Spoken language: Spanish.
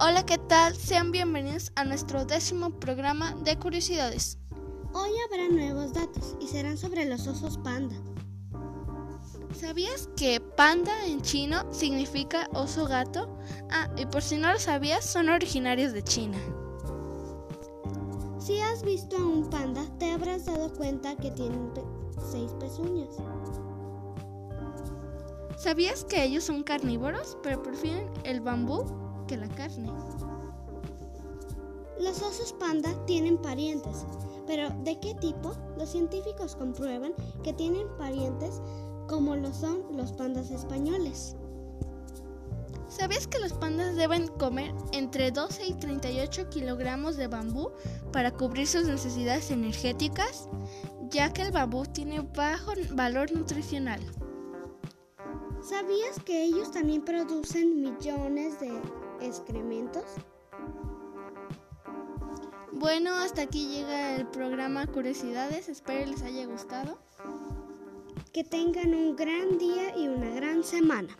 Hola, ¿qué tal? Sean bienvenidos a nuestro décimo programa de curiosidades. Hoy habrá nuevos datos y serán sobre los osos panda. ¿Sabías que panda en chino significa oso gato? Ah, y por si no lo sabías, son originarios de China. Si has visto a un panda, te habrás dado cuenta que tienen seis pezuñas. ¿Sabías que ellos son carnívoros, pero prefieren el bambú que la carne? Los osos panda tienen parientes, pero ¿de qué tipo? Los científicos comprueban que tienen parientes como lo son los pandas españoles. ¿Sabías que los pandas deben comer entre 12 y 38 kilogramos de bambú para cubrir sus necesidades energéticas? Ya que el bambú tiene bajo valor nutricional. ¿Sabías que ellos también producen millones de excrementos? Bueno, hasta aquí llega el programa Curiosidades. Espero les haya gustado. Que tengan un gran día y una gran semana.